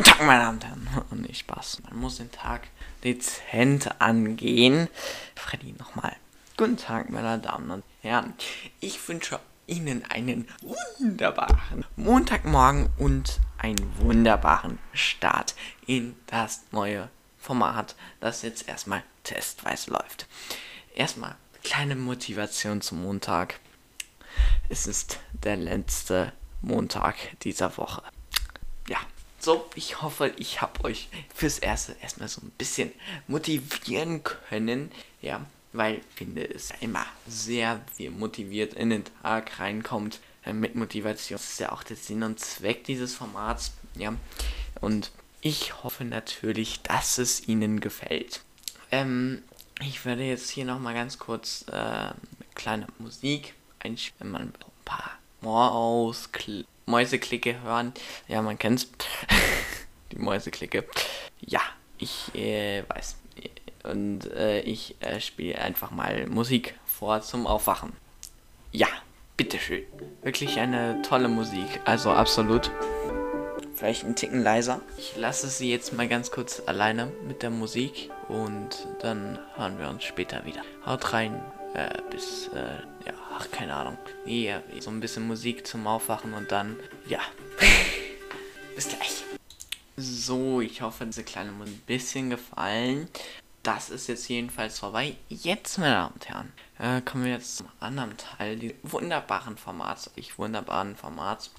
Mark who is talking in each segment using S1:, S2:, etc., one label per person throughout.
S1: Guten Tag, meine Damen und Herren. Und nicht Spaß. Man muss den Tag dezent angehen. Freddy, nochmal. Guten Tag, meine Damen und Herren. Ich wünsche Ihnen einen wunderbaren Montagmorgen und einen wunderbaren Start in das neue Format, das jetzt erstmal testweise läuft. Erstmal kleine Motivation zum Montag. Es ist der letzte Montag dieser Woche. Ja, so, ich hoffe, ich habe euch fürs Erste erstmal so ein bisschen motivieren können. Ja, weil ich finde es immer sehr viel motiviert in den Tag reinkommt äh, mit Motivation. Das ist ja auch der Sinn und Zweck dieses Formats. Ja, und ich hoffe natürlich, dass es Ihnen gefällt. Ähm, ich werde jetzt hier nochmal ganz kurz äh, eine kleine Musik einspielen, man ein paar Maus, Mäuseklicke hören. Ja, man kennt's. Die Mäuseklicke. Ja, ich äh, weiß. Und äh, ich äh, spiele einfach mal Musik vor zum Aufwachen. Ja, bitteschön. Wirklich eine tolle Musik. Also absolut. Vielleicht ein Ticken leiser. Ich lasse sie jetzt mal ganz kurz alleine mit der Musik und dann hören wir uns später wieder. Haut rein. Äh, bis, äh, ja, ach, keine Ahnung. Ja, so ein bisschen Musik zum Aufwachen und dann, ja. bis gleich. So, ich hoffe, diese kleine Musik ein bisschen gefallen. Das ist jetzt jedenfalls vorbei. Jetzt, meine Damen und Herren, äh, kommen wir jetzt zum anderen Teil dieses wunderbaren Formats. Ich wunderbaren Formats.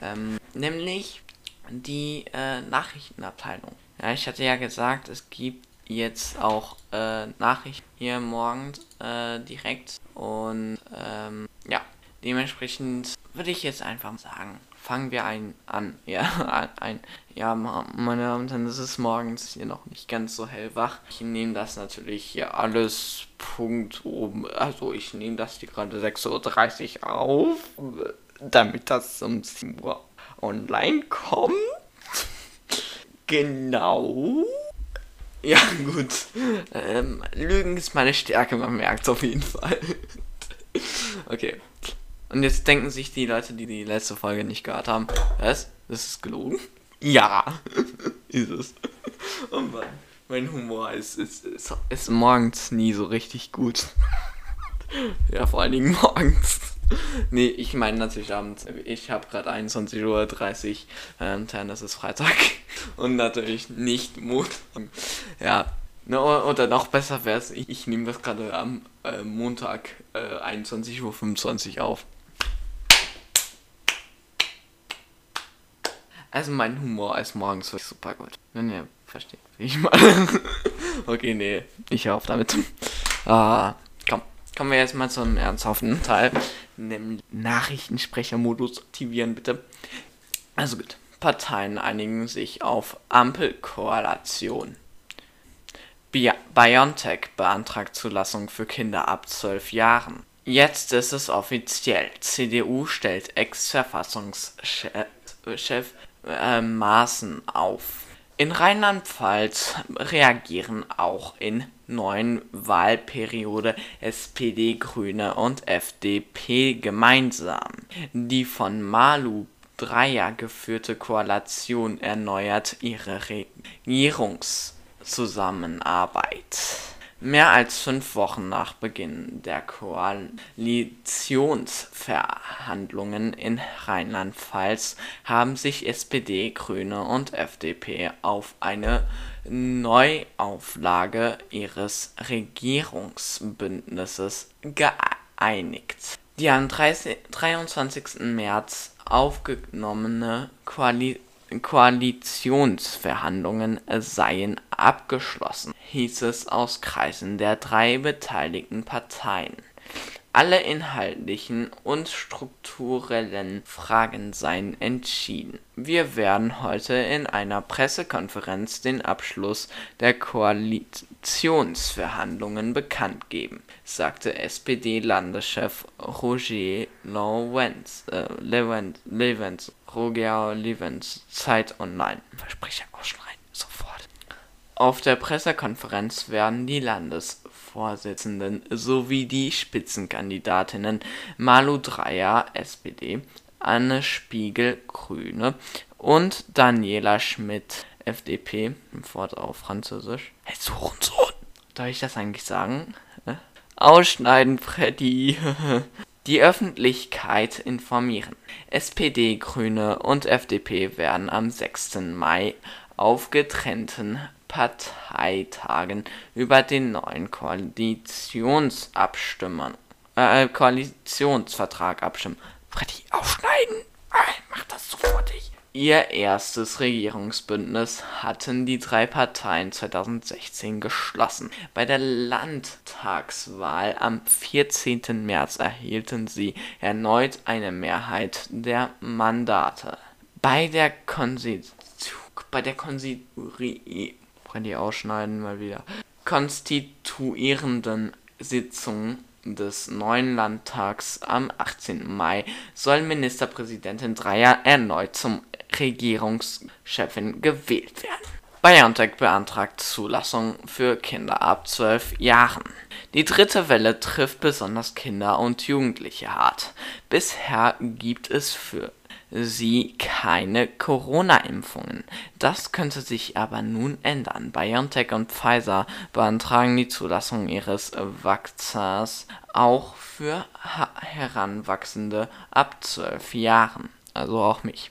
S1: Ähm, nämlich die äh, Nachrichtenabteilung. Ja, ich hatte ja gesagt, es gibt jetzt auch äh, Nachrichten hier morgens äh, direkt. Und ähm, ja, dementsprechend würde ich jetzt einfach sagen, fangen wir ein an. Ja, ein. Ja, meine Damen und Herren, es ist morgens hier noch nicht ganz so hellwach. Ich nehme das natürlich hier alles Punkt oben. Also ich nehme das hier gerade 6.30 Uhr auf, damit das um 7 Uhr online kommt. Genau. Ja, gut. Ähm, Lügen ist meine Stärke, man merkt es auf jeden Fall. okay. Und jetzt denken sich die Leute, die die letzte Folge nicht gehört haben, was? Das ist gelogen? Ja, ist es. Oh Mann. Mein Humor ist, ist, ist, ist morgens nie so richtig gut. ja, vor allen Dingen morgens. nee, ich meine natürlich abends. Ich habe gerade 21.30 Uhr. Ähm, das ist Freitag. Und natürlich nicht Montag. Ja. Ne, oder noch besser wäre es, ich, ich nehme das gerade am äh, Montag äh, 21.25 Uhr auf. Also mein Humor ist morgens wirklich super gut. Wenn ihr versteht, wie ich meine. okay, nee, ich höre auf damit. Ah, komm. Kommen wir jetzt mal zum ernsthaften Teil nämlich Nachrichtensprechermodus aktivieren, bitte. Also gut. Parteien einigen sich auf Ampelkoalition. BioNTech beantragt Zulassung für Kinder ab 12 Jahren. Jetzt ist es offiziell. CDU stellt Ex-Verfassungschef äh, Maaßen auf. In Rheinland-Pfalz reagieren auch in neuen Wahlperiode SPD, Grüne und FDP gemeinsam. Die von Malu Dreyer geführte Koalition erneuert ihre Regierungszusammenarbeit. Mehr als fünf Wochen nach Beginn der Koalitionsverhandlungen in Rheinland-Pfalz haben sich SPD, Grüne und FDP auf eine Neuauflage ihres Regierungsbündnisses geeinigt. Die am 30, 23. März aufgenommene Koalition Koalitionsverhandlungen seien abgeschlossen, hieß es aus Kreisen der drei beteiligten Parteien. Alle inhaltlichen und strukturellen Fragen seien entschieden. Wir werden heute in einer Pressekonferenz den Abschluss der Koalitionsverhandlungen bekannt geben, sagte SPD-Landeschef Roger Lewens, äh, Roger Lewens, Zeit Online. Versprecher ausschneiden, sofort. Auf der Pressekonferenz werden die Landes Vorsitzenden sowie die Spitzenkandidatinnen Malu Dreyer (SPD), Anne Spiegel (Grüne) und Daniela Schmidt, FDP, Wort auf Französisch. Hey, Sohn. Darf ich das eigentlich sagen? Ausschneiden, Freddy. Die Öffentlichkeit informieren. SPD, Grüne und FDP werden am 6. Mai auf getrennten Parteitagen über den neuen Koalitionsabstimmen, äh, Koalitionsvertrag abstimmen. Freddy, aufschneiden! Mach das sofortig! Ihr erstes Regierungsbündnis hatten die drei Parteien 2016 geschlossen. Bei der Landtagswahl am 14. März erhielten sie erneut eine Mehrheit der Mandate. Bei der Konstituierenden bei der Konstitui die ausschneiden mal wieder konstituierenden Sitzung des neuen Landtags am 18. Mai soll Ministerpräsidentin Dreyer erneut zum Regierungschefin gewählt werden. BioNTech beantragt Zulassung für Kinder ab 12 Jahren. Die dritte Welle trifft besonders Kinder und Jugendliche hart. Bisher gibt es für sie keine Corona-Impfungen. Das könnte sich aber nun ändern. BioNTech und Pfizer beantragen die Zulassung ihres Vakzins auch für Heranwachsende ab 12 Jahren, also auch mich.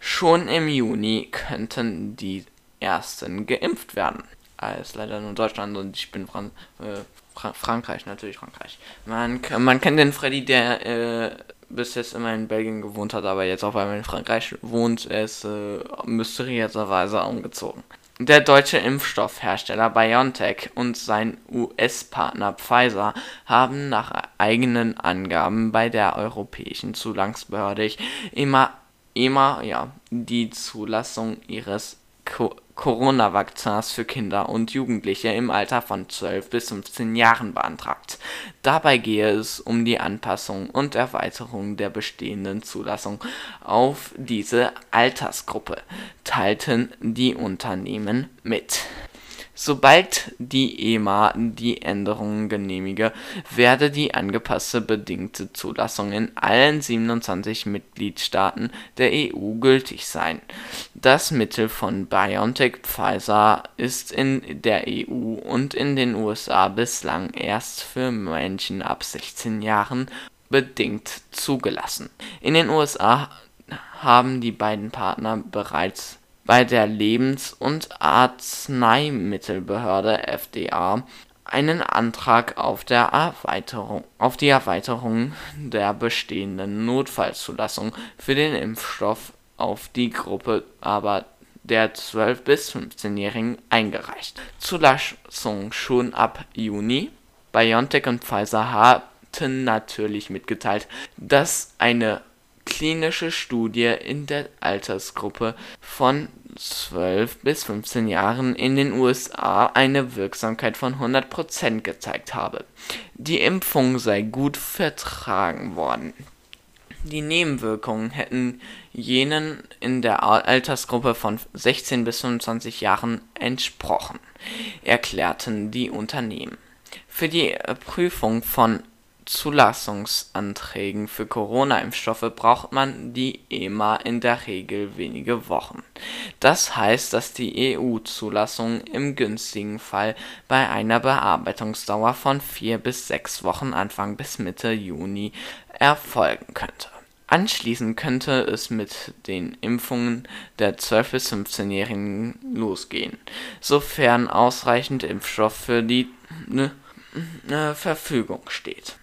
S1: Schon im Juni könnten die ersten geimpft werden. Alles leider nur Deutschland und ich bin Fran äh, Fra Frankreich, natürlich Frankreich. Man, man kennt den Freddy, der äh, bis jetzt immer in Belgien gewohnt hat, aber jetzt auf einmal in Frankreich wohnt. Ist äh, mysteriöserweise umgezogen. Der deutsche Impfstoffhersteller BioNTech und sein US-Partner Pfizer haben nach eigenen Angaben bei der Europäischen Zulassungsbehörde immer, immer ja, die Zulassung ihres Co Corona-Vakzins für Kinder und Jugendliche im Alter von 12 bis 15 Jahren beantragt. Dabei gehe es um die Anpassung und Erweiterung der bestehenden Zulassung auf diese Altersgruppe, teilten die Unternehmen mit Sobald die EMA die Änderungen genehmige, werde die angepasste bedingte Zulassung in allen 27 Mitgliedstaaten der EU gültig sein. Das Mittel von BioNTech Pfizer ist in der EU und in den USA bislang erst für Menschen ab 16 Jahren bedingt zugelassen. In den USA haben die beiden Partner bereits bei der Lebens und Arzneimittelbehörde FDA einen Antrag auf die Erweiterung der bestehenden Notfallzulassung für den Impfstoff auf die Gruppe der 12 bis 15-Jährigen eingereicht. Zulassung schon ab Juni. BioNTech und Pfizer hatten natürlich mitgeteilt, dass eine klinische Studie in der Altersgruppe von 12 bis 15 Jahren in den USA eine Wirksamkeit von 100% gezeigt habe. Die Impfung sei gut vertragen worden. Die Nebenwirkungen hätten jenen in der Altersgruppe von 16 bis 25 Jahren entsprochen, erklärten die Unternehmen. Für die Prüfung von Zulassungsanträgen für Corona-Impfstoffe braucht man die EMA in der Regel wenige Wochen. Das heißt, dass die EU-Zulassung im günstigen Fall bei einer Bearbeitungsdauer von vier bis sechs Wochen Anfang bis Mitte Juni erfolgen könnte. Anschließend könnte es mit den Impfungen der 12 bis 15-Jährigen losgehen, sofern ausreichend Impfstoff für die ne, ne, Verfügung steht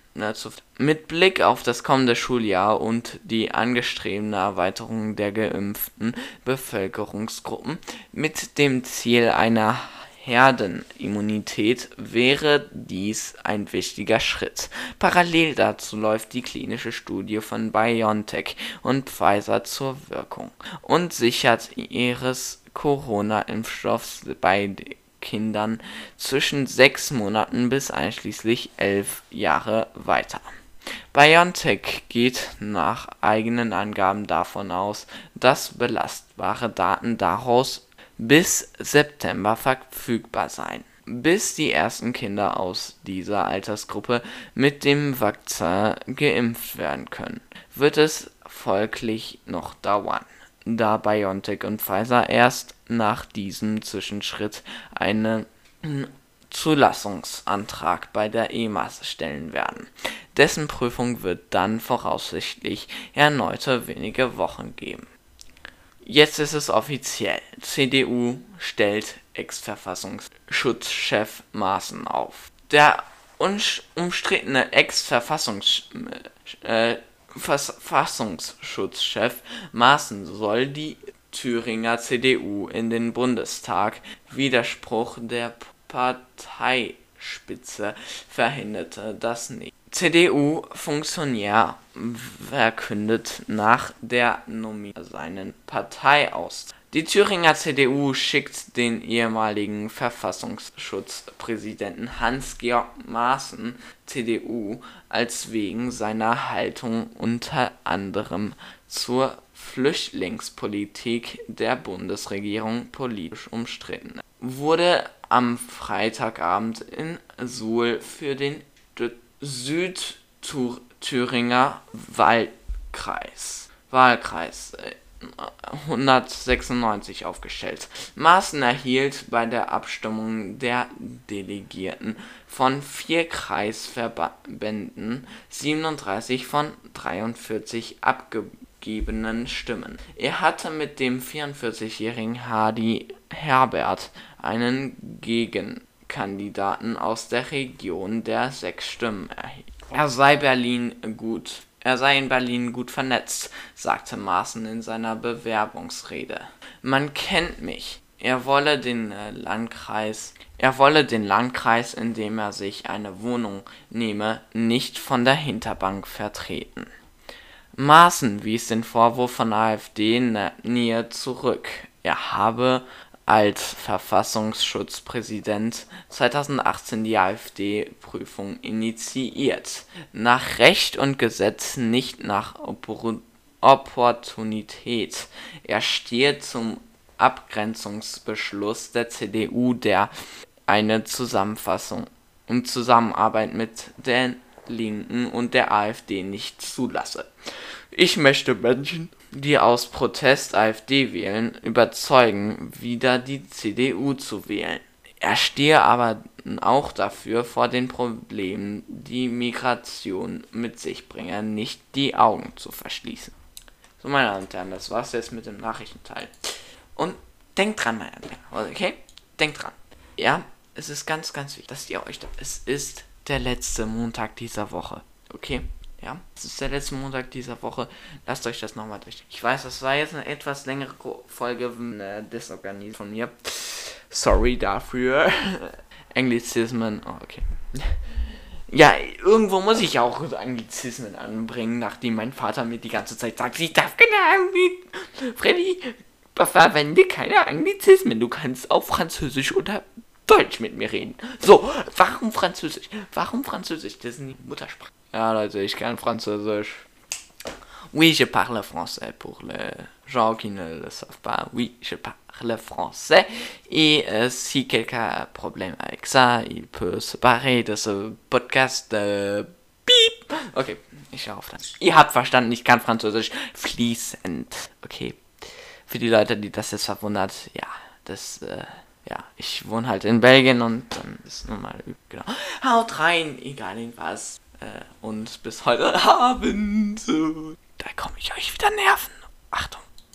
S1: mit Blick auf das kommende Schuljahr und die angestrebte Erweiterung der geimpften Bevölkerungsgruppen mit dem Ziel einer Herdenimmunität wäre dies ein wichtiger Schritt. Parallel dazu läuft die klinische Studie von BioNTech und Pfizer zur Wirkung und sichert ihres Corona-Impfstoffs bei Kindern zwischen sechs Monaten bis einschließlich elf Jahre weiter. BioNTech geht nach eigenen Angaben davon aus, dass belastbare Daten daraus bis September verfügbar seien. Bis die ersten Kinder aus dieser Altersgruppe mit dem Vakzin geimpft werden können, wird es folglich noch dauern da BioNTech und Pfizer erst nach diesem Zwischenschritt einen Zulassungsantrag bei der EMA stellen werden. Dessen Prüfung wird dann voraussichtlich erneute wenige Wochen geben. Jetzt ist es offiziell. CDU stellt Ex-Verfassungsschutzchef Maaßen auf. Der umstrittene Ex-Verfassungsschutzchef Maaßen soll die Thüringer CDU in den Bundestag Widerspruch der Parteispitze verhinderte das nicht. CDU-Funktionär verkündet nach der Nominierung seinen Parteiaustritt. Die Thüringer CDU schickt den ehemaligen Verfassungsschutzpräsidenten Hans-Georg Maaßen (CDU) als wegen seiner Haltung unter anderem zur Flüchtlingspolitik der Bundesregierung politisch umstritten, wurde am Freitagabend in Suhl für den Südthüringer Wahlkreis Wahlkreis 196 aufgestellt. Maaßen erhielt bei der Abstimmung der Delegierten von vier Kreisverbänden 37 von 43 abgegebenen Stimmen. Er hatte mit dem 44-jährigen Hadi Herbert einen Gegenkandidaten aus der Region, der sechs Stimmen erhielt. Er sei Berlin gut er sei in Berlin gut vernetzt, sagte Maaßen in seiner Bewerbungsrede. Man kennt mich. Er wolle den äh, Landkreis, er wolle den Landkreis, in dem er sich eine Wohnung nehme, nicht von der Hinterbank vertreten. Maaßen wies den Vorwurf von AfD-Nähe zurück. Er habe als Verfassungsschutzpräsident 2018 die AfD-Prüfung initiiert. Nach Recht und Gesetz, nicht nach Opportunität. Er stehe zum Abgrenzungsbeschluss der CDU, der eine Zusammenfassung und Zusammenarbeit mit den Linken und der AfD nicht zulasse. Ich möchte Menschen die aus Protest AfD wählen, überzeugen, wieder die CDU zu wählen. Er stehe aber auch dafür, vor den Problemen, die Migration mit sich bringe, nicht die Augen zu verschließen. So, meine Damen und Herren, das war's jetzt mit dem Nachrichtenteil. Und denkt dran, meine Damen und Herren, okay? Denkt dran. Ja, es ist ganz, ganz wichtig, dass ihr euch da. Es ist der letzte Montag dieser Woche, okay? Ja, es ist der letzte Montag dieser Woche. Lasst euch das nochmal durch. Ich weiß, das war jetzt eine etwas längere Folge eine Desorganisierung von mir. Sorry dafür. Anglizismen. Oh, okay. Ja, irgendwo muss ich auch Anglizismen anbringen, nachdem mein Vater mir die ganze Zeit sagt, ich darf keine Anglizismen. Freddy, verwende keine Anglizismen. Du kannst auch Französisch oder Deutsch mit mir reden. So, warum Französisch? Warum Französisch? Das ist die Muttersprache. Ja, Leute, ich kann Französisch. Oui, je parle français pour les gens qui ne le savent pas. Oui, je parle français. Et euh, si quelqu'un a problème avec ça, il peut se barrer de ce podcast. Euh, piep. Okay, ich auf dann. Ihr habt verstanden, ich kann Französisch fließend. Okay. Für die Leute, die das jetzt verwundert, ja, das, äh, ja, ich wohne halt in Belgien und dann ist nun mal, genau. Haut rein, egal in was. Äh, und bis heute Abend. Da komme ich euch wieder nerven. Achtung.